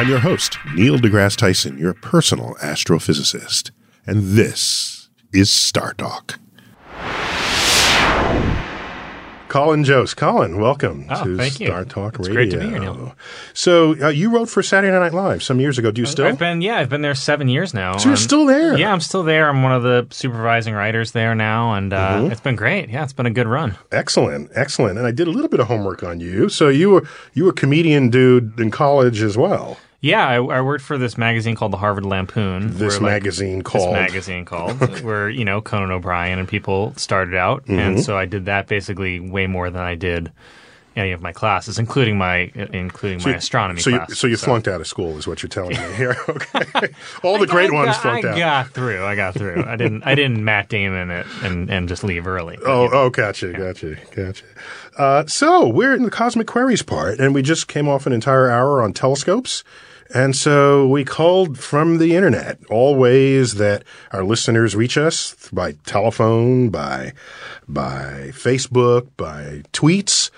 I'm your host, Neil deGrasse Tyson, your personal astrophysicist, and this is Star Talk. Colin Jost. Colin, welcome Oh, to thank you. Star Talk It's Radio. great to be here, Neil. So uh, you wrote for Saturday Night Live some years ago. Do you still? I've been yeah, I've been there seven years now. so you're still there? Yeah, I'm still there. I'm one of the supervising writers there now, and uh, Mm-hmm. it's been great. Yeah, it's been a good run. Excellent, excellent. And I did a little bit of homework on you. So you were you were a comedian dude in college as well. Yeah, I, I worked for this magazine called the Harvard Lampoon. This where, like, magazine called. this magazine called where you know Conan O'Brien and people started out, Mm-hmm. and so I did that basically way more than I did any of my classes, including my including my astronomy So you, class. so you flunked out of school, is what you're telling me here. Okay, all the I great got- ones I flunked got, out. I got through. I got through. I didn't. I didn't Matt Damon it and and just leave early. Oh, oh, gotcha, gotcha, gotcha. Uh, so we're in the cosmic queries part, and we just came off an entire hour on telescopes. And so we called from the internet all ways that our listeners reach us by telephone, by by Facebook, by tweets.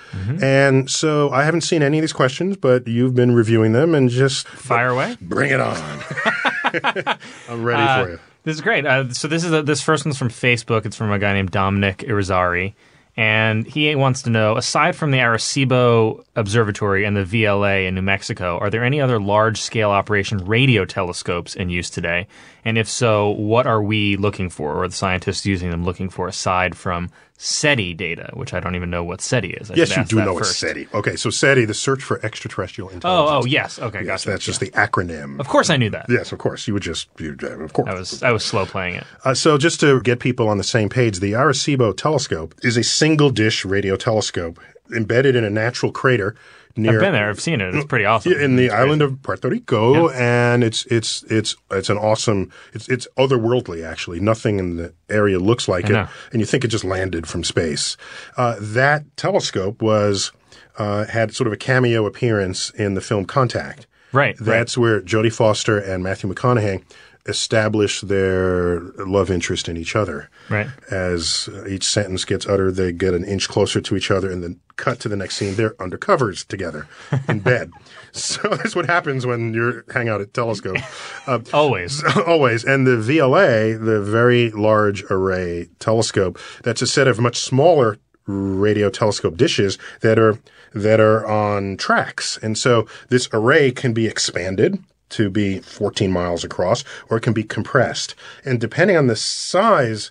And so I haven't seen any of these questions, but you've been reviewing them and just Fire away. bring it on. I'm ready Uh, for you. This is great. Uh, so this is a, this first one's from Facebook. It's from a guy named Dominic Irizarry, and he wants to know: aside from the Arecibo Observatory and the VLA in New Mexico, are there any other large-scale operation radio telescopes in use today? And if so, what are we looking for, or the scientists using them looking for, aside from SETI data, which I don't even know what SETI is? I Yes, you do know first. it's SETI. Okay, so SETI, the Search for Extraterrestrial Intelligence. oh, oh yes. Okay, Yes, gotcha. that's just the acronym. Of course, I knew that. Yes, of course. You would just, you, of course. I was I was slow playing it. Uh, so, just to get people on the same page, the Arecibo telescope is a single dish radio telescope embedded in a natural crater near I've been there. I've seen it. It's pretty awesome. in the It's island of Puerto Rico, and it's it's it's it's an awesome. It's it's otherworldly actually. Nothing in the area looks like it, and you think it just landed from space. Uh, that telescope was uh, had sort of a cameo appearance in the film Contact. Right, right. That's where Jodie Foster and Matthew McConaughey establish their love interest in each other. Right. As each sentence gets uttered, they get an inch closer to each other, and then cut to the next scene. They're under covers together in bed. So that's what happens when you hang out at telescope. Uh, Always. always. And the VLA, the Very Large Array Telescope, that's a set of much smaller radio telescope dishes that are that are on tracks. And so this array can be expanded to be 14 miles across or it can be compressed. And depending on the size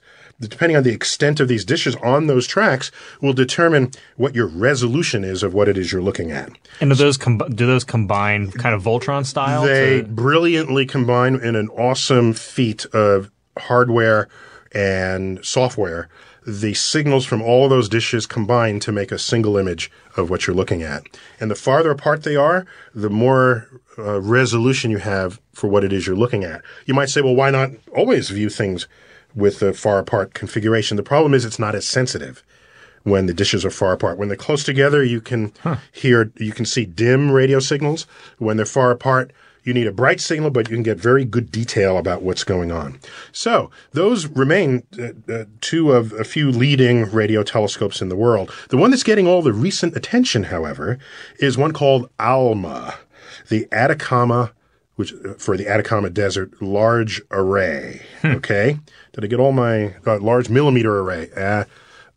depending on the extent of these dishes on those tracks will determine what your resolution is of what it is you're looking at. And do those com- do those combine kind of Voltron style? They to- brilliantly combine in an awesome feat of hardware and software the signals from all of those dishes combine to make a single image of what you're looking at. And the farther apart they are, the more uh, resolution you have for what it is you're looking at. You might say, well, why not always view things with the far apart configuration. The problem is it's not as sensitive when the dishes are far apart. When they're close together, you can hear, you can see dim radio signals. When they're far apart, you need a bright signal, but you can get very good detail about what's going on. So those remain uh, uh, two of a few leading radio telescopes in the world. The one that's getting all the recent attention, however, is one called ALMA, the Atacama, which uh, for the Atacama Desert Large Array. Okay, did I get all my uh, large millimeter array? Uh,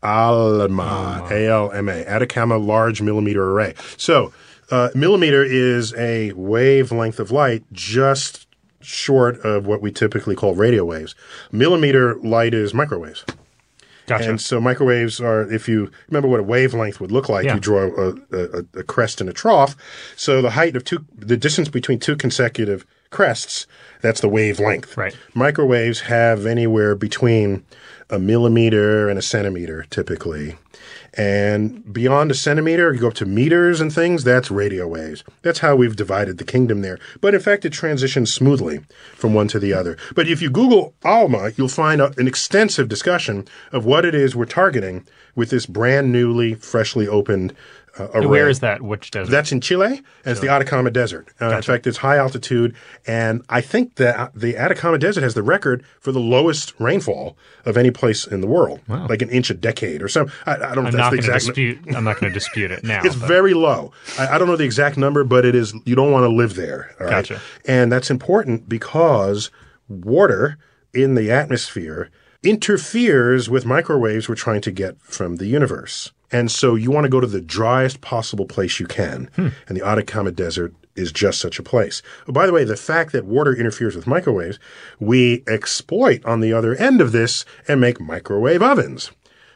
ALMA, A L M A, Atacama Large Millimeter Array. So uh, millimeter is a wavelength of light just short of what we typically call radio waves. Millimeter light is microwaves. Gotcha. And so microwaves are, if you remember what a wavelength would look like, Yeah. you draw a, a, a crest and a trough. So the height of two, the distance between two consecutive crests, that's the wavelength. Right. Microwaves have anywhere between a millimeter and a centimeter typically. And beyond a centimeter, you go up to meters and things, that's radio waves. That's how we've divided the kingdom there. But in fact, it transitions smoothly from one to the other. But if you Google ALMA, you'll find a, an extensive discussion of what it is we're targeting with this brand newly, freshly opened array. Where is that? Which desert? That's in Chile, and it's the Atacama Desert. Uh, In fact, it's high altitude, and I think that the Atacama Desert has the record for the lowest rainfall of any place in the world, like an inch a decade or something. I, I don't know I'm not going to exact. dispute. I'm not going to dispute it now. it's but- very low. I, I don't know the exact number, but it is. You don't want to live there. all right? Gotcha. And that's important because water in the atmosphere interferes with microwaves we're trying to get from the universe. And so you want to go to the driest possible place you can. Hmm. And the Atacama Desert is just such a place. Oh, by the way, the fact that water interferes with microwaves, we exploit on the other end of this and make microwave ovens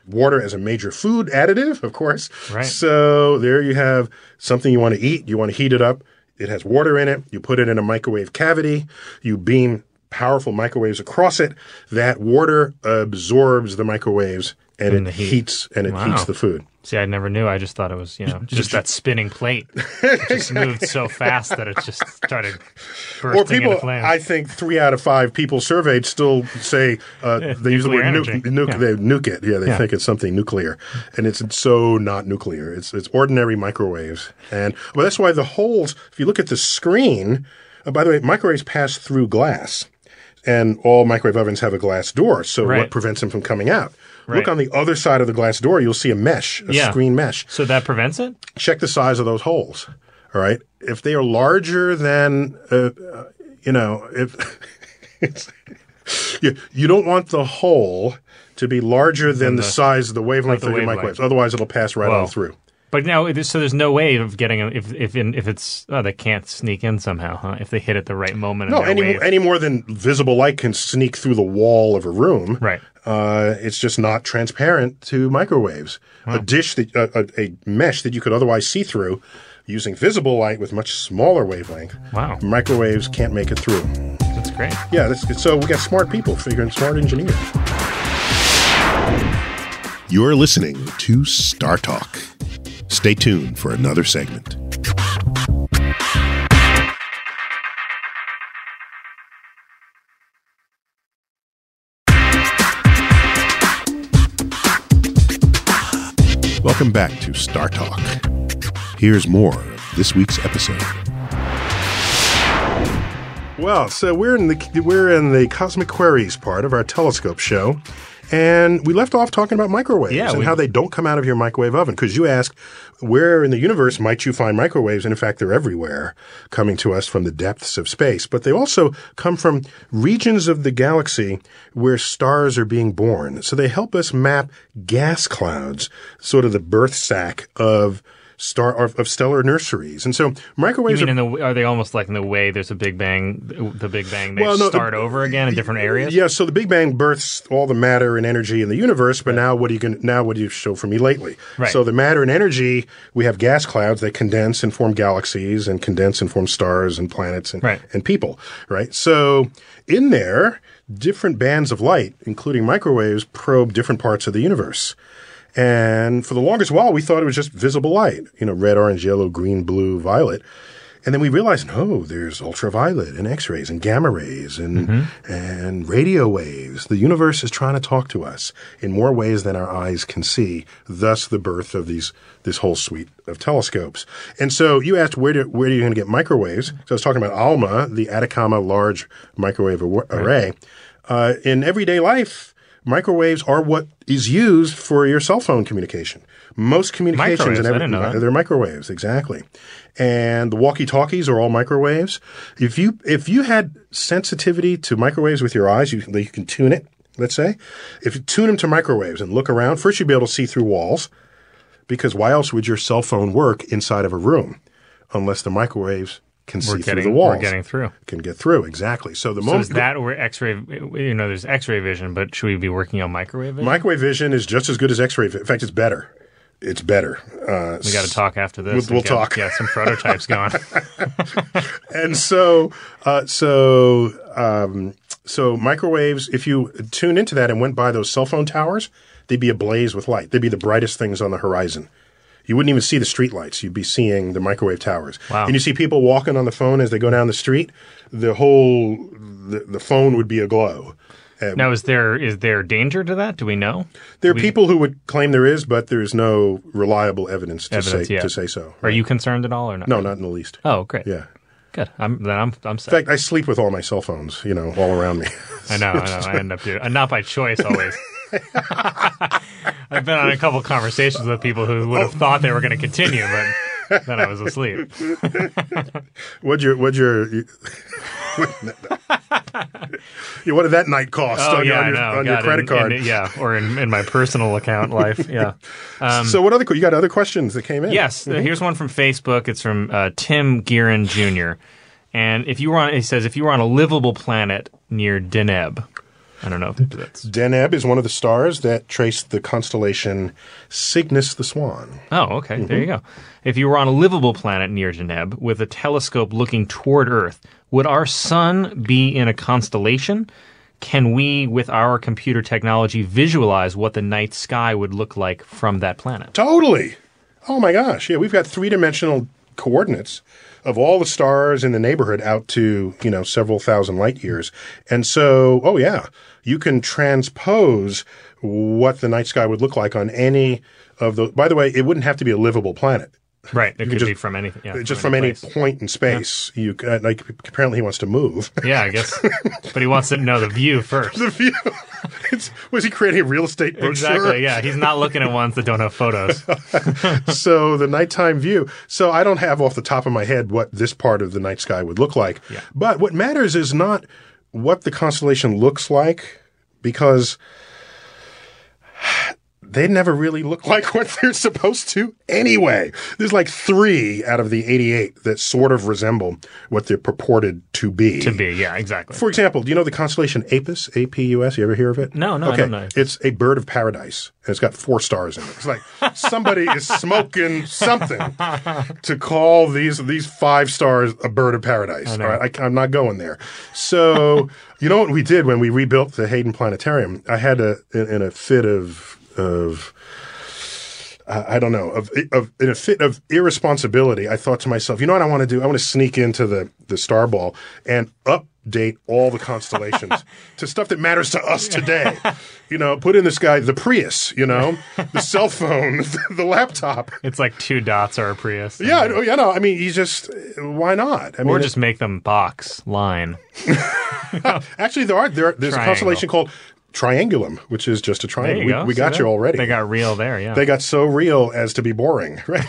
water as a major food additive, of course. Right. So there you have something you want to eat. You want to heat it up. It has water in it. You put it in a microwave cavity. You beam powerful microwaves across it. That water absorbs the microwaves and it heat. heats and it Wow. heats the food. See, I never knew. I just thought it was, you know, just that spinning plate. It just moved so fast that it just started bursting Or people, into flames. I think three out of five people surveyed still say uh, they use the word nuke, Yeah. they nuke it. Yeah, they Yeah. think it's something nuclear, and it's so not nuclear. It's it's ordinary microwaves, and well, that's why the holes. If you look at the screen, uh, by the way, microwaves pass through glass, and all microwave ovens have a glass door. So what prevents them from coming out? Look on the other side of the glass door. You'll see a mesh, a Yeah. screen mesh so that prevents it? check the size of those holes. All right, if they are larger than, uh, uh, you know, if it's, you, you don't want the hole to be larger than the, size of the wavelength the of your wavelength. microwaves. Otherwise, it'll pass right Whoa. on through. But now, is- so there's no way of getting a- if if in, if it's oh they can't sneak in somehow, huh? If they hit at the right moment. No, any, wave. any more than visible light can sneak through the wall of a room. Right. Uh, it's just not transparent to microwaves. A dish that uh, a, a mesh that you could otherwise see through using visible light with much smaller wavelength. Wow. Microwaves can't make it through. That's great. Yeah, that's, so we got smart people figuring smart engineers. You're listening to Star Talk. Stay tuned for another segment. Welcome back to Star Talk. Here's more of this week's episode. Well, so we're in the we're in the cosmic queries part of our telescope show, and we left off talking about microwaves Yeah, and we- how they don't come out of your microwave oven. Because you asked, where in the universe might you find microwaves? And in fact, they're everywhere, coming to us from the depths of space. But they also come from regions of the galaxy where stars are being born. So they help us map gas clouds, sort of the birth sac of star of, of stellar nurseries. And so You microwaves mean are in the are they almost like in the way there's a Big Bang, the Big Bang they Well, no, start over again in different areas? Yeah, so the Big Bang births all the matter and energy in the universe, but now what are you going now what do you show for me lately? Right. So the matter and energy, we have gas clouds that condense and form galaxies and condense and form stars and planets and, Right. and people, right? So in there, different bands of light, including microwaves, probe different parts of the universe. And for the longest while, we thought it was just visible light, you know, red, orange, yellow, green, blue, violet. And then we realized, no, there's ultraviolet and X-rays and gamma rays and and radio waves. The universe is trying to talk to us in more ways than our eyes can see. Thus, the birth of these this whole suite of telescopes. And so you asked where do, where are you going to get microwaves? So I was talking about ALMA, the Atacama Large Microwave Ar- Array. Uh, in everyday life, microwaves are what is used for your cell phone communication. Most communications every, didn't know that. they're microwaves, exactly. And the walkie-talkies are all microwaves. If you if you had sensitivity to microwaves with your eyes, you, you can tune it. Let's say, if you tune them to microwaves and look around, first you'd be able to see through walls, because why else would your cell phone work inside of a room, unless the microwaves can We're see getting through the walls? we're getting through. can get through exactly. So the So moment is that where X-ray? You know, there's X-ray vision, but should we be working on microwave vision? Microwave vision is just as good as X-ray. vi- In fact, it's better. It's better. Uh, we got to talk after this. We'll- we'll get, talk. Get some prototypes going. and so, uh, so, um, so microwaves. If you tune into that and went by those cell phone towers, they'd be ablaze with light. They'd be the brightest things on the horizon. You wouldn't even see the street lights. You'd be seeing the microwave towers. Wow. And you see people walking on the phone as they go down the street. The whole the, the phone would be aglow. now, is there is there danger to that? Do we know? There are people who would claim there is, but there's no reliable evidence to Evidence, say yeah. to say so. Are you concerned at all or not? No, not in the least. Oh, great. Yeah. Good. I'm then I'm I'm In fact, I sleep with all my cell phones, you know, all around me. I know. I know. I end up doing. Uh, not by choice always. I've been on a couple conversations with people who would have thought they were going to continue, but then I was asleep. What'd your what'd your you, what did that night cost Oh on, yeah, your, on, your, on your credit in- card? in- yeah, or in, in my personal account life. Yeah. Um, so what other you got other questions that came in? Yes, uh, here's one from Facebook. It's from uh, Tim Gearin Jr. And if you were on, he says, if you were on a livable planet near Deneb, I don't know if that's. Deneb is one of the stars that trace the constellation Cygnus the Swan. Oh, okay. Mm-hmm. There you go. If you were on a livable planet near Deneb with a telescope looking toward Earth, would our sun be in a constellation? Can we, with our computer technology, visualize what the night sky would look like from that planet? Totally. Oh my gosh. Yeah, we've got three dimensional coordinates of all the stars in the neighborhood out to, you know, several thousand light years. And so, oh yeah, you can transpose what the night sky would look like on any of the By the way, it wouldn't have to be a livable planet. Right. It could just- be from anything. Yeah, Just from any place. point in space, you uh, like apparently he wants to move. Yeah, I guess. but he wants to know the view first. the view. It's, was he creating a real estate brochure? Exactly. Yeah, he's not looking at ones that don't have photos. so the nighttime view. So I don't have off the top of my head what this part of the night sky would look like. Yeah. But what matters is not what the constellation looks like, because they never really look like what they're supposed to anyway. There's like three out of the 88 that sort of resemble what they're purported to be. to be. Yeah, exactly. For example, do you know the constellation Apus? A P U S. You ever hear of it? No, no, I don't know. it's a bird of paradise, and it's got four stars in it. It's like somebody is smoking something to call these these five stars a bird of paradise. All right, I, I'm not going there. So you know what we did when we rebuilt the Hayden Planetarium? I had a in, in a fit of of uh, I don't know, of, of in a fit of irresponsibility, I thought to myself, you know what I want to do? I want to sneak into the the star ball and update all the constellations to stuff that matters to us today. You know, put in this guy the Prius, you know, the cell phone, the laptop. It's like two dots are a Prius. Yeah, I- you know, I mean, you just why not? I mean, Or just make them box line. actually, there are there. There's a constellation called Triangulum, which is just a triangle. we go. we got that? you already. They got real there. Yeah. they got so real as to be boring, right?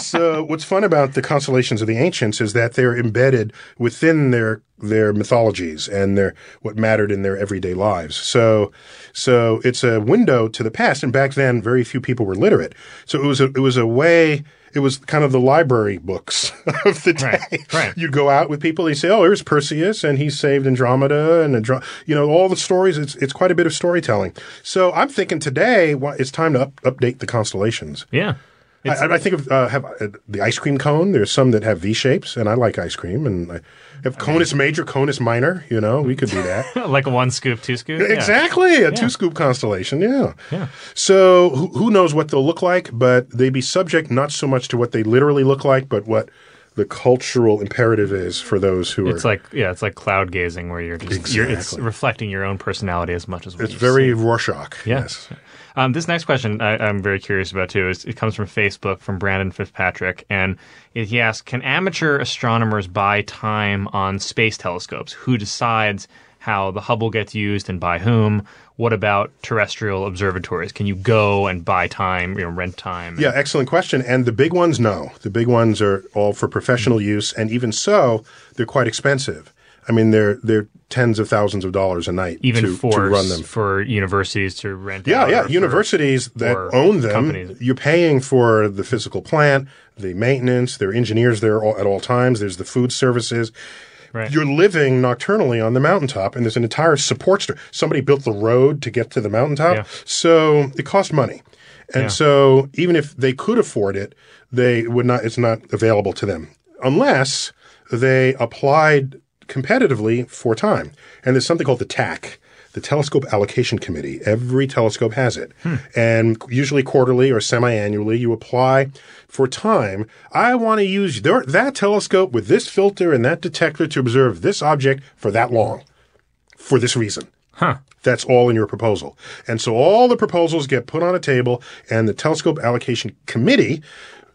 So uh, what's fun about the constellations of the ancients is that they're embedded within their their mythologies and their what mattered in their everyday lives. So so it's a window to the past and back then very few people were literate. So it was a it was a way it was kind of the library books of the day. Right, right. You'd go out with people and you say, "Oh, here's Perseus, and he saved Andromeda, and Andro-, you know all the stories." It's it's quite a bit of storytelling. So I'm thinking today, wha- it's time to up, update the constellations. yeah. I, I think of uh, have uh, the ice cream cone. There's some that have V shapes, and I like ice cream. And I have conus major, conus minor. You know, we could do that. like a one scoop, two scoop. Yeah. Exactly, a two scoop constellation. Yeah. Yeah. So who, who knows what they'll look like, but they'd be subject not so much to what they literally look like, but what the cultural imperative is for those who It's are. It's like yeah, it's like cloud gazing where you're just you're, it's Exactly. reflecting your own personality as much as it's very see. Rorschach. Yeah. Yes. Um, this next question I, I'm very curious about too. Is, it comes from Facebook from Brandon Fitzpatrick, and he asks, "Can amateur astronomers buy time on space telescopes? Who decides how the Hubble gets used and by whom? What about terrestrial observatories? Can you go and buy time, you know, rent time? Yeah, excellent question. And the big ones, no. The big ones are all for professional use, and even so, they're quite expensive. I mean, they're they're tens of thousands of dollars a night even to, for to run them. for universities to rent. Yeah, yeah. or for- Universities that own them, companies. you're paying for the physical plant, the maintenance. There are engineers there all, at all times. There's the food services. Right. You're living nocturnally on the mountaintop, and there's an entire support. St- Somebody built the road to get to the mountaintop, Yeah. so it costs money. And Yeah. so, even if they could afford it, they would not. It's not available to them unless they applied competitively for time. And there's something called the TAC, the Telescope Allocation Committee. Every telescope has it. Hmm. And usually quarterly or semi annually, you apply for time. I want to use their, that telescope with this filter and that detector to observe this object for that long for this reason. Huh. That's all in your proposal. And so all the proposals get put on a table, and the Telescope Allocation Committee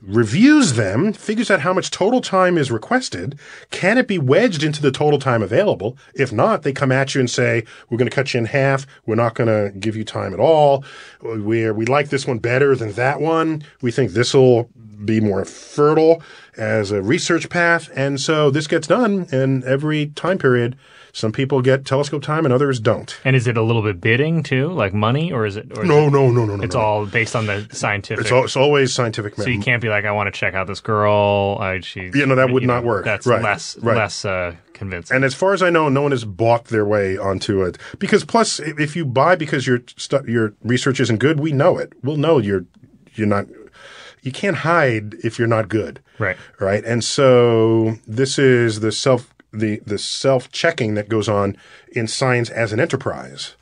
reviews them, figures out how much total time is requested. Can it be wedged into the total time available? If not, they come at you and say, we're going to cut you in half. We're not going to give you time at all. We're, we like this one better than that one. We think this will be more fertile as a research path. And so this gets done, and every time period, some people get telescope time and others don't. And is it a little bit bidding too, like money, or is it? Or is No, it- no, no, no, no. It's no. all based on the scientific. It's, al- it's always scientific. so you can't be like, I want to check out this girl. I, she, Yeah, no, that would not work. That's Right, less right. less uh, convincing. And as far as I know, no one has bought their way onto it. Because plus, if you buy because your stu- your research isn't good, we know it. We'll know you're you're not. You can't hide if you're not good. Right. Right. And so this is the self the the self checking that goes on in science as an enterprise.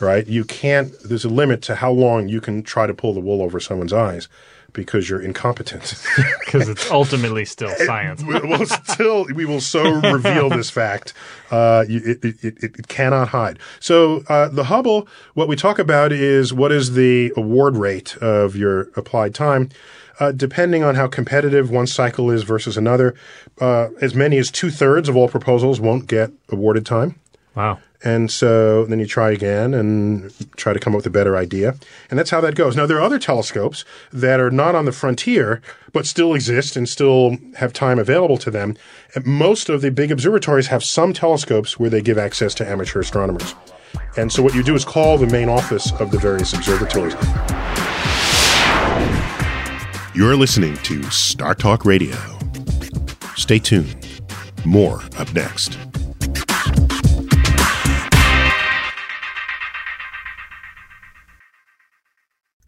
Right. You can't. There's a limit to how long you can try to pull the wool over someone's eyes because you're incompetent. because it's ultimately still science. we will still we will so reveal this fact. Uh, it, it, it, it cannot hide. So uh, the Hubble, what we talk about is what is the award rate of your applied time. Uh, depending on how competitive one cycle is versus another, uh, as many as two thirds of all proposals won't get awarded time. Wow. And so then you try again and try to come up with a better idea. And that's how that goes. Now, there are other telescopes that are not on the frontier, but still exist and still have time available to them. Most of the big observatories have some telescopes where they give access to amateur astronomers. And so what you do is call the main office of the various observatories. You're listening to Star Talk Radio. Stay tuned. More up next.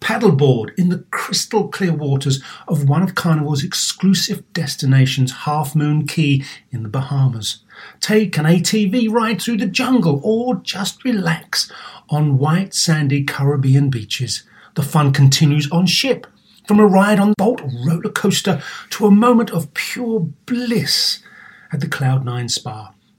Paddleboard in the crystal clear waters of one of Carnival's exclusive destinations, Half Moon Cay in the Bahamas. Take an ATV ride through the jungle or just relax on white sandy Caribbean beaches. The fun continues on ship, from a ride on Bolt roller coaster to a moment of pure bliss at the Cloud9 Spa.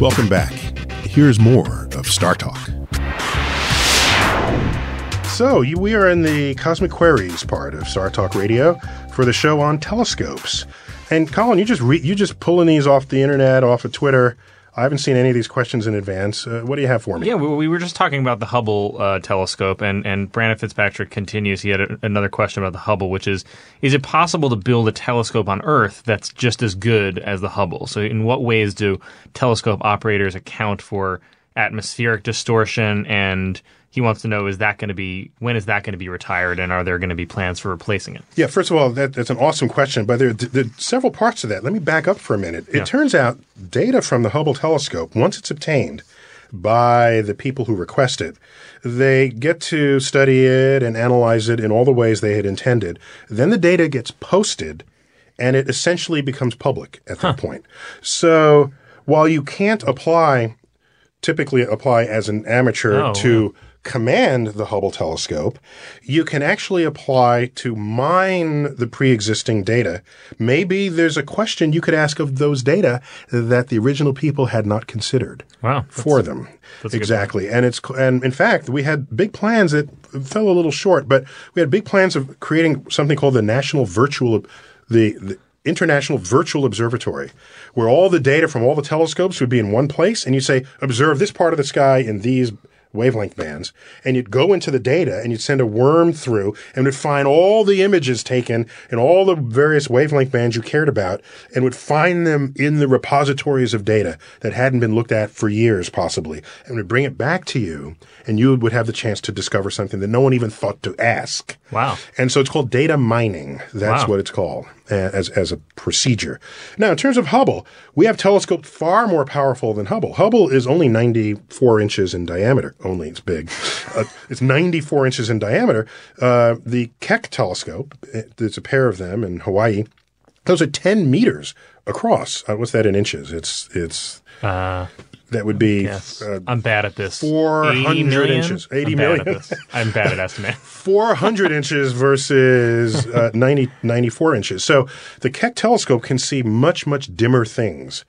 Welcome back. Here's more of Star Talk. So, we are in the Cosmic Queries part of Star Talk Radio for the show on telescopes. And Colin, you just re- you just pulling these off the internet, off of Twitter. I haven't seen any of these questions in advance. Uh, what do you have for me? Yeah, we, we were just talking about the Hubble uh, telescope, and, and Brandon Fitzpatrick continues. He had a, another question about the Hubble, which is Is it possible to build a telescope on Earth that's just as good as the Hubble? So, in what ways do telescope operators account for atmospheric distortion and he wants to know is that going to be when is that going to be retired and are there going to be plans for replacing it Yeah, first of all, that, that's an awesome question, but there, there are several parts to that. Let me back up for a minute. It Yeah. turns out data from the Hubble telescope, once it's obtained by the people who request it, they get to study it and analyze it in all the ways they had intended. Then the data gets posted and it essentially becomes public at that point. So while you can't apply, typically apply as an amateur Oh, to command the Hubble telescope, you can actually apply to mine the pre-existing data. Maybe there's a question you could ask of those data that the original people had not considered Wow, for them. exactly. And it's and in fact, we had big plans that fell a little short, but we had big plans of creating something called the National Virtual the, the International Virtual Observatory, where all the data from all the telescopes would be in one place, and you say, observe this part of the sky in these wavelength bands, and you'd go into the data and you'd send a worm through and would find all the images taken in all the various wavelength bands you cared about and would find them in the repositories of data that hadn't been looked at for years, possibly, and would bring it back to you, and you would have the chance to discover something that no one even thought to ask. Wow. And so it's called data mining. That's Wow. what it's called as, as a procedure. Now, in terms of Hubble, we have telescopes far more powerful than Hubble. Hubble is only 94 inches in diameter. Only, it's big. Uh, it's 94 inches in diameter. Uh, the Keck telescope, uh, there's a pair of them in Hawaii, those are 10 meters across. Uh, what's that in inches? It's, it's, uh, that would be yes uh, i'm bad at this 400 80 million? inches. 80 I'm million. bad at this. i'm bad at estimating 400 inches versus uh, 90, 94 inches. So the Keck telescope can see much, much dimmer things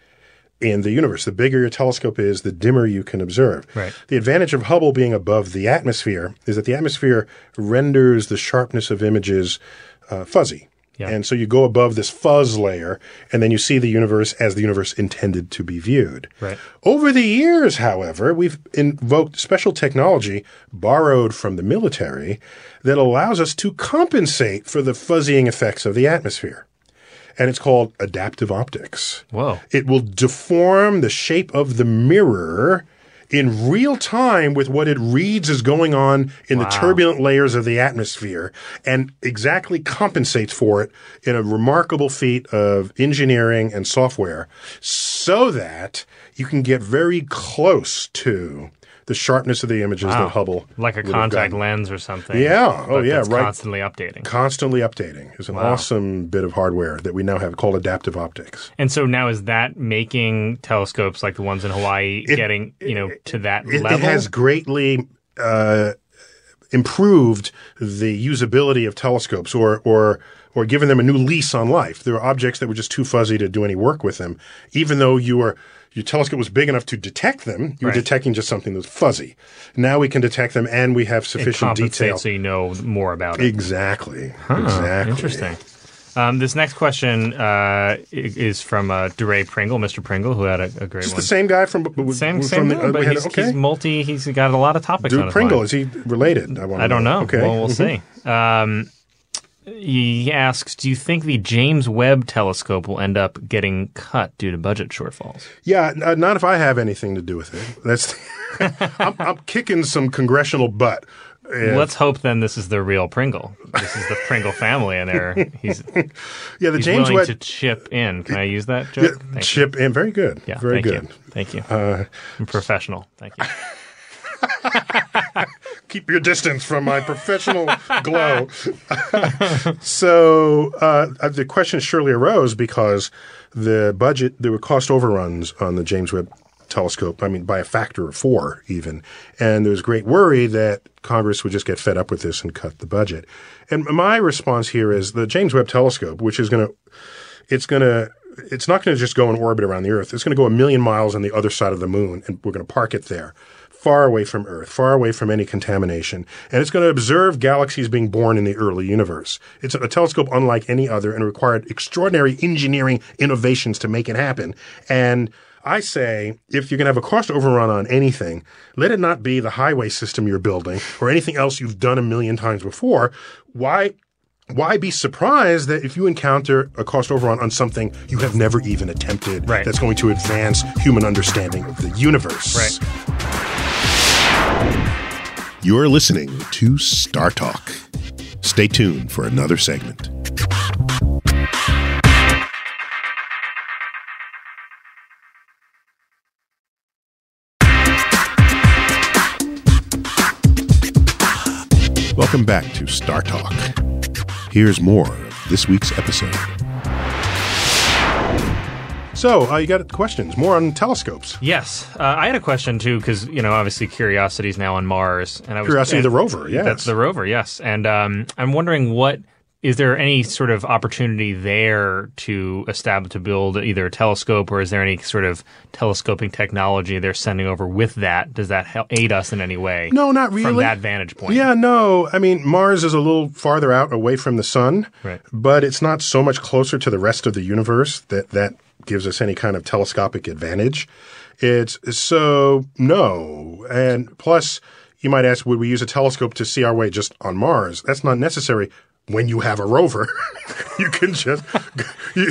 in the universe. The bigger your telescope is, the dimmer you can observe. Right. The advantage of Hubble being above the atmosphere is that the atmosphere renders the sharpness of images uh, fuzzy. Yeah. And so you go above this fuzz layer, and then you see the universe as the universe intended to be viewed. Right. Over the years, however, we've invoked special technology borrowed from the military that allows us to compensate for the fuzzying effects of the atmosphere. And it's called adaptive optics. Whoa. It will deform the shape of the mirror in real time with what it reads is going on in the turbulent layers of the atmosphere and exactly compensates for it in a remarkable feat of engineering and software so that you can get very close to the sharpness of the images Wow. that Hubble Like a contact lens or something. Yeah. Oh, yeah, right. Constantly updating. Constantly updating is an Wow. awesome bit of hardware that we now have called adaptive optics. And so now is that making telescopes like the ones in Hawaii getting you know to that It, level? it has greatly uh, improved the usability of telescopes, or or or given them a new lease on life. There are objects that were just too fuzzy to do any work with them, even though you were. Your telescope was big enough to detect them. You were detecting just something that was fuzzy. Now we can detect them, and we have sufficient detail. so you know more about it. Exactly. exactly. Interesting. Um, this next question uh, is from uh, DeRay Pringle, Mr. Pringle, who had a, a great Is one. the same guy from same, from same the, guy, but we he's, okay. he's multi. He's got a lot of topics his Pringle is he related? I, I don't know. Okay. Well, we'll Mhm. see. Um, he asks, "Do you think the James Webb Telescope will end up getting cut due to budget shortfalls?" Yeah, n- uh, not if I have anything to do with it. That's I'm, I'm kicking some congressional butt. Yeah, Let's hope then this is the real Pringle. This is the Pringle family, and they're he's, yeah, the he's James willing Webb to chip in. Can I use that yeah, joke? You. chip in. Very good. Yeah, very thank good. Uh, You. Thank you. I'm professional. Thank you. Keep your distance from my professional glow. so uh, the question surely arose because the budget, there were cost overruns on the James Webb telescope. I mean, by a factor of four, even. And there was great worry that Congress would just get fed up with this and cut the budget. And my response here is the James Webb telescope, which is going to, it's going to, it's not going to just go in orbit around the Earth. It's going to go a million miles on the other side of the moon, and we're going to park it there, far away from Earth, far away from any contamination. And it's going to observe galaxies being born in the early universe. It's a telescope unlike any other and required extraordinary engineering innovations to make it happen. And I say, if you're going to have a cost overrun on anything, let it not be the highway system you're building or anything else you've done a million times before. Why why be surprised that if you encounter a cost overrun on something you have never even attempted Right. that's going to advance human understanding of the universe? Right. You're listening to Star Talk. Stay tuned for another segment. Welcome back to Star Talk. Here's more of this week's episode. So, uh, you got questions more on telescopes. Yes, uh, I had a question too because you know obviously Curiosity is now on Mars, and I was Curiosity, and- the rover, yes. that's the rover, yes. And um, I'm wondering what is there any sort of opportunity there to establish to build either a telescope or is there any sort of telescoping technology they're sending over with that? Does that help aid us in any way? No, not really. From that vantage point, Yeah, no. I mean, Mars is a little farther out away from the sun, Right. but it's not so much closer to the rest of the universe that that gives us any kind of telescopic advantage. It's so no. And plus, you might ask, would we use a telescope to see our way just on Mars? That's not necessary when you have a rover. you can just. You,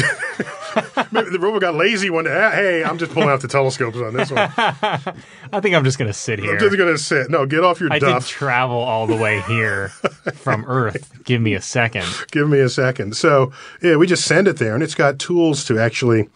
maybe the rover got lazy one day. "Ah, Hey, I'm just pulling out the telescopes on this one. I think I'm just going to sit here. I'm just going to sit. No, get off your I did duff. travel all the way here from Earth. Give me a second. Give me a second. So yeah, we just send it there, and it's got tools to actually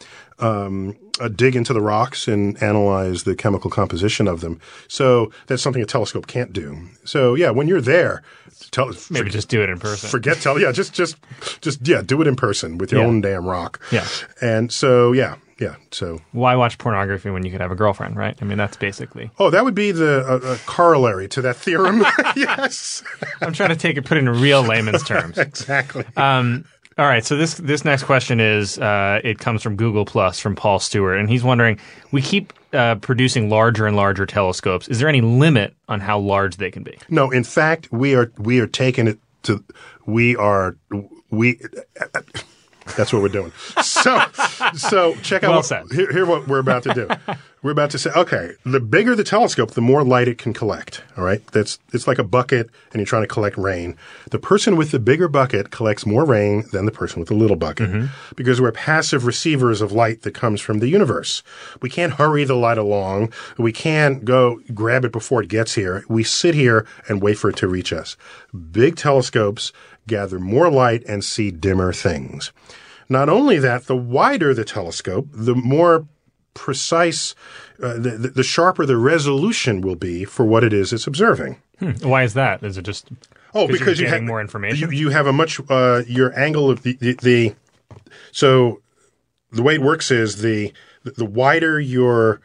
um, uh, dig into the rocks and analyze the chemical composition of them. So that's something a telescope can't do. So yeah, when you're there, tell, Maybe just do it in person. forget tell Yeah, just just just yeah, do it in person with your Yeah. own damn rock. Yeah. And so yeah, yeah. So Why watch pornography when you could have a girlfriend, right? I mean, that's basically. oh, that would be the uh, uh, corollary to that theorem. yes, I'm trying to take it, put it in real layman's terms. exactly. Um, all right, so this this next question is uh, it comes from Google Plus from Paul Stewart, and he's wondering: we keep uh, producing larger and larger telescopes. Is there any limit on how large they can be? No, in fact, we are we are taking it to we are we. That's what we're doing. So, so check out. Well what. Here, here what we're about to do. we're about to say, okay, the bigger the telescope, the more light it can collect. All right, that's it's like a bucket, and you're trying to collect rain. The person with the bigger bucket collects more rain than the person with the little bucket, mm-hmm. because we're passive receivers of light that comes from the universe. We can't hurry the light along. We can't go grab it before it gets here. We sit here and wait for it to reach us. Big telescopes gather more light and see dimmer things. Not only that, the wider the telescope, the more precise, uh, the, the sharper the resolution will be for what it is it's observing. Why is that? Is it just Oh, Because you have more information? You, you have a much uh, your angle of the, the the so the way it works is the the wider your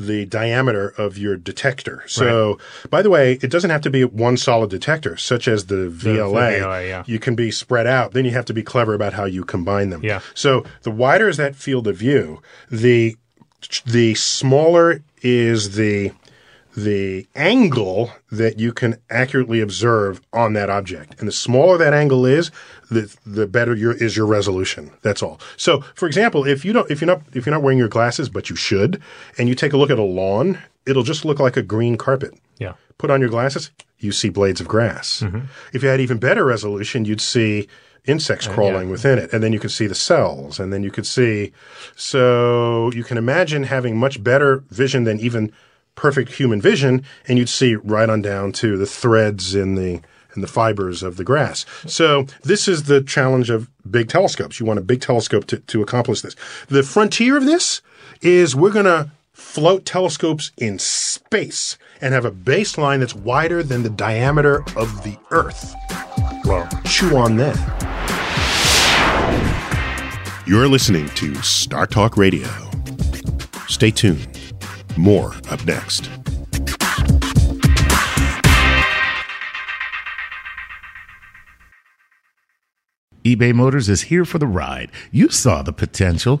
the diameter of your detector. So, by the way, it doesn't have to be one solid detector, such as the VLA. VLA, yeah. You can be spread out. Then you have to be clever about how you combine them. Yeah. So, the wider is that field of view, the the smaller is the the angle that you can accurately observe on that object. And the smaller that angle is, the the better your is your resolution. That's all. So, for example, if you don't if you're not if you're not wearing your glasses, but you should, and you take a look at a lawn, it'll just look like a green carpet. yeah? Put on your glasses, you see blades of grass. Mm-hmm. If you had even better resolution, you'd see insects uh, crawling within it, and then you could see the cells, and then you could see. So you can imagine having much better vision than even perfect human vision, and you'd see right on down to the threads in the in the fibers of the grass. So this is the challenge of big telescopes. You want a big telescope to, to accomplish this. The frontier of this is we're going to float telescopes in space and have a baseline that's wider than the diameter of the Earth. Well, chew on that. You're listening to Star Talk Radio. Stay tuned. More up next. eBay Motors is here for the ride. You saw the potential,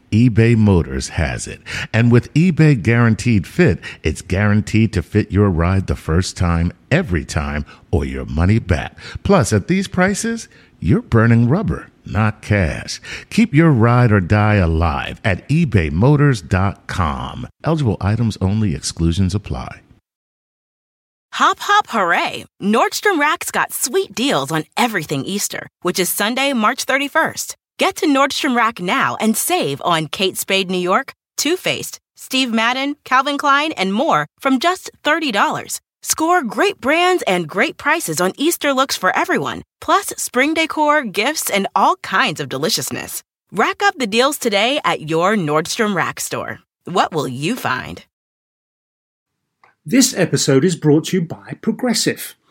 eBay Motors has it. And with eBay Guaranteed Fit, it's guaranteed to fit your ride the first time, every time, or your money back. Plus, at these prices, you're burning rubber, not cash. Keep your ride or die alive at ebaymotors.com. Eligible items only, exclusions apply. Hop, hop, hooray! Nordstrom Rack's got sweet deals on everything Easter, which is Sunday, March 31st. Get to Nordstrom Rack now and save on Kate Spade New York, Too Faced, Steve Madden, Calvin Klein, and more from just $30. Score great brands and great prices on Easter looks for everyone, plus spring decor, gifts, and all kinds of deliciousness. Rack up the deals today at your Nordstrom Rack store. What will you find? This episode is brought to you by Progressive,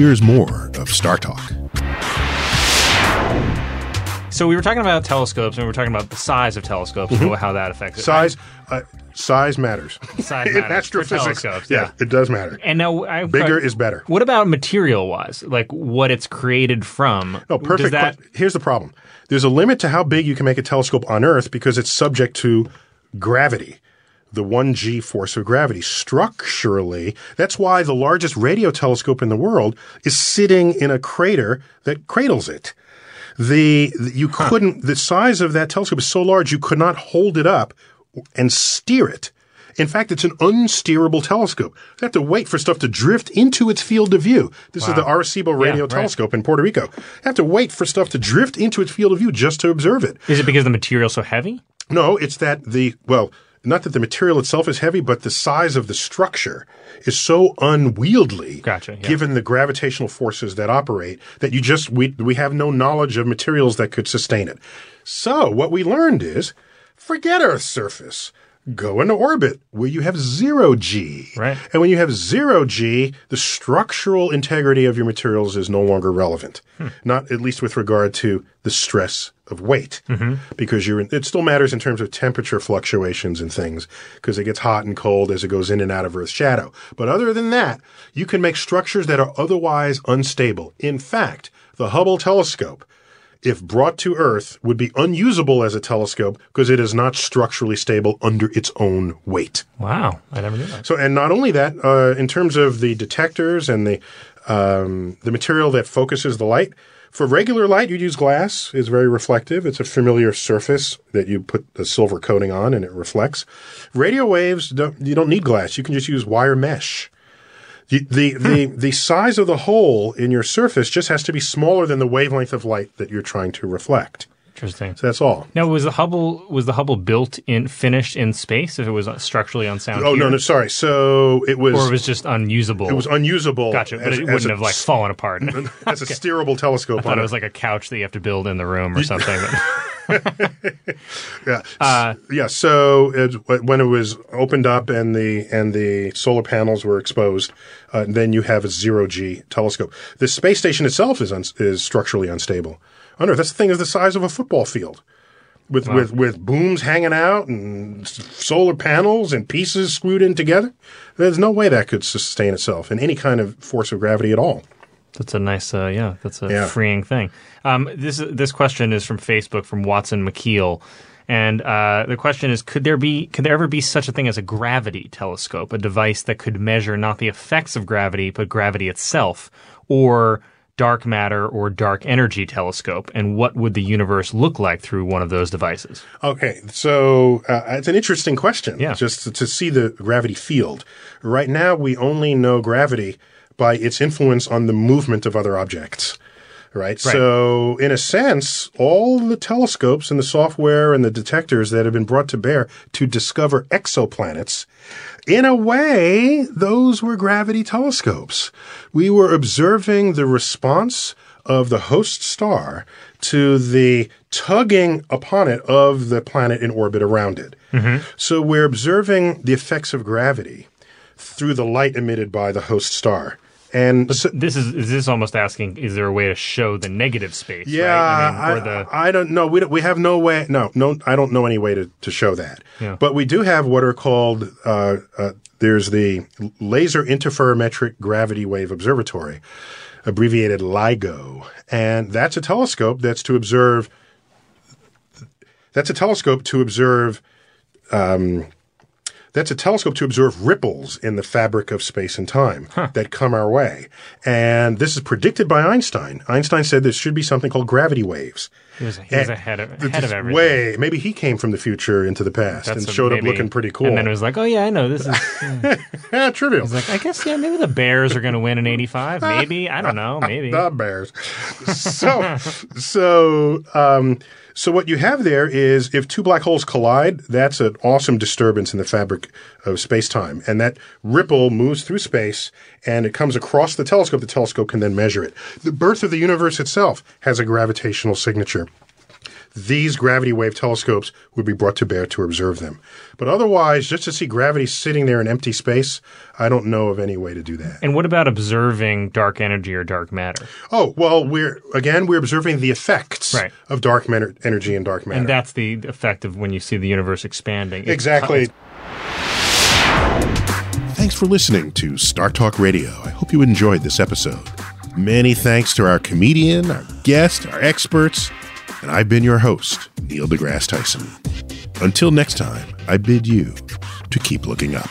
Here's more of Star Talk. So we were talking about telescopes, and we were talking about the size of telescopes and how that affects it. Size, uh, size matters. Size matters astrophysics, yeah, yeah. it does matter. And now, I, Bigger is better. What about material-wise, like what it's created from? No, perfect. That, Here's the problem. There's a limit to how big you can make a telescope on Earth because it's subject to gravity, the 1g force of gravity. Structurally, that's why the largest radio telescope in the world is sitting in a crater that cradles it. the, you couldn't the size of that telescope is so large you could not hold it up and steer it. In fact, it's an unsteerable telescope. They have to wait for stuff to drift into its field of view. This is the Arecibo radio right. telescope in Puerto Rico. They have to wait for stuff to drift into its field of view just to observe it. Is it because the material's so heavy? No, it's that the well, not that the material itself is heavy, but the size of the structure is so unwieldy, Gotcha, yeah. given the gravitational forces that operate, that you just we we have no knowledge of materials that could sustain it. So what we learned is, forget Earth's surface. Go into orbit where you have zero G. Right. And when you have zero G, the structural integrity of your materials is no longer relevant. Hmm. Not at least with regard to the stress of weight. Mm-hmm. Because you're in, it still matters in terms of temperature fluctuations and things, because it gets hot and cold as it goes in and out of Earth's shadow. But other than that, you can make structures that are otherwise unstable. In fact, the Hubble telescope if brought to Earth, would be unusable as a telescope because it is not structurally stable under its own weight. Wow, I never knew that. So, and not only that, uh, in terms of the detectors and the um, the material that focuses the light, for regular light, you'd use glass. It's very reflective. It's a familiar surface that you put a silver coating on, and it reflects. Radio waves, don't, you don't need glass. You can just use wire mesh. The, the, hmm. the, the size of the hole in your surface just has to be smaller than the wavelength of light that you're trying to reflect. Interesting. So that's all. Now, was the Hubble was the Hubble built in finished in space? If it was uh, structurally unsound, Oh, here? no, no, sorry. So it was, or it was just unusable. it was unusable. gotcha, but it wouldn't a- have like fallen apart. I as a steerable telescope thought on it was like a couch that you have to build in the room or something. Yeah. Uh, yeah. So it, when it was opened up and the and the solar panels were exposed, uh, then you have a zero G telescope. The space station itself is un, is structurally unstable. On Earth, this thing is the size of a football field. With, with with booms hanging out and solar panels and pieces screwed in together, there's no way that could sustain itself in any kind of force of gravity at all. That's a nice, uh, yeah, that's a Yeah. freeing thing. Um, this this question is from Facebook from Watson McKeel, and uh, the question is: Could there be could there ever be such a thing as a gravity telescope, a device that could measure not the effects of gravity but gravity itself, or dark matter or dark energy telescope? And what would the universe look like through one of those devices? Okay, so uh, it's an interesting question. Yeah. Just to, to see the gravity field. Right now, we only know gravity by its influence on the movement of other objects. Right? So, in a sense, all the telescopes and the software and the detectors that have been brought to bear to discover exoplanets, in a way, those were gravity telescopes. We were observing the response of the host star to the tugging upon it of the planet in orbit around it. Mm-hmm. So we're observing the effects of gravity through the light emitted by the host star. And so, This is is this almost asking: Is there a way to show the negative space? yeah, right? I I, mean, or the I don't know. We don't, we have no way. No, no, I don't know any way to, to show that. Yeah. But we do have what are called. Uh, uh, there's the Laser Interferometric Gravity Wave Observatory, abbreviated LIGO, and that's a telescope that's to observe. That's a telescope to observe. Um, that's a telescope to observe ripples in the fabric of space and time that come our way. And this is predicted by Einstein. Einstein said there should be something called gravity waves. he was, he was ahead of ahead of everything. Way, maybe he came from the future into the past That's and showed up looking pretty cool. And then it was like, oh yeah, I know this is. yeah. yeah, trivial. It's like I guess yeah, maybe the Bears are going to win in '85. Maybe I don't know. Maybe the bears. So, so, um, so what you have there is if two black holes collide, that's an awesome disturbance in the fabric of space time. And that ripple moves through space and it comes across the telescope. The telescope can then measure it. The birth of the universe itself has a gravitational signature. These gravity wave telescopes would be brought to bear to observe them. But otherwise, just to see gravity sitting there in empty space, I don't know of any way to do that. And what about observing dark energy or dark matter? Oh, well, we're again we're observing the effects Right. of dark matter, energy and dark matter. And that's the effect of when you see the universe expanding. It's- exactly. Thanks for listening to Star Talk Radio. I hope you enjoyed this episode. Many thanks to our comedian, our guest, our experts, and I've been your host, Neil deGrasse Tyson. Until next time, I bid you to keep looking up.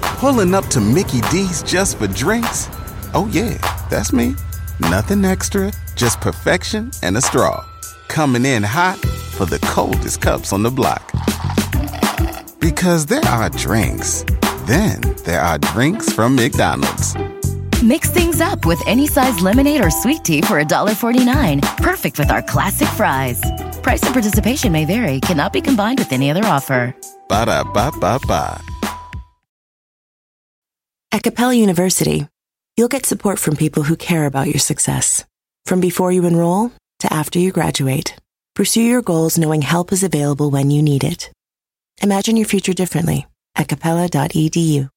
Pulling up to Mickey D's just for drinks? Oh, yeah, that's me. Nothing extra, just perfection and a straw. Coming in hot for the coldest cups on the block. Because there are drinks, then there are drinks from McDonald's. Mix things up with any size lemonade or sweet tea for $1.49. Perfect with our classic fries. Price and participation may vary, cannot be combined with any other offer. Ba da ba ba ba. At Capella University, you'll get support from people who care about your success. From before you enroll to after you graduate, pursue your goals knowing help is available when you need it. Imagine your future differently at capella.edu.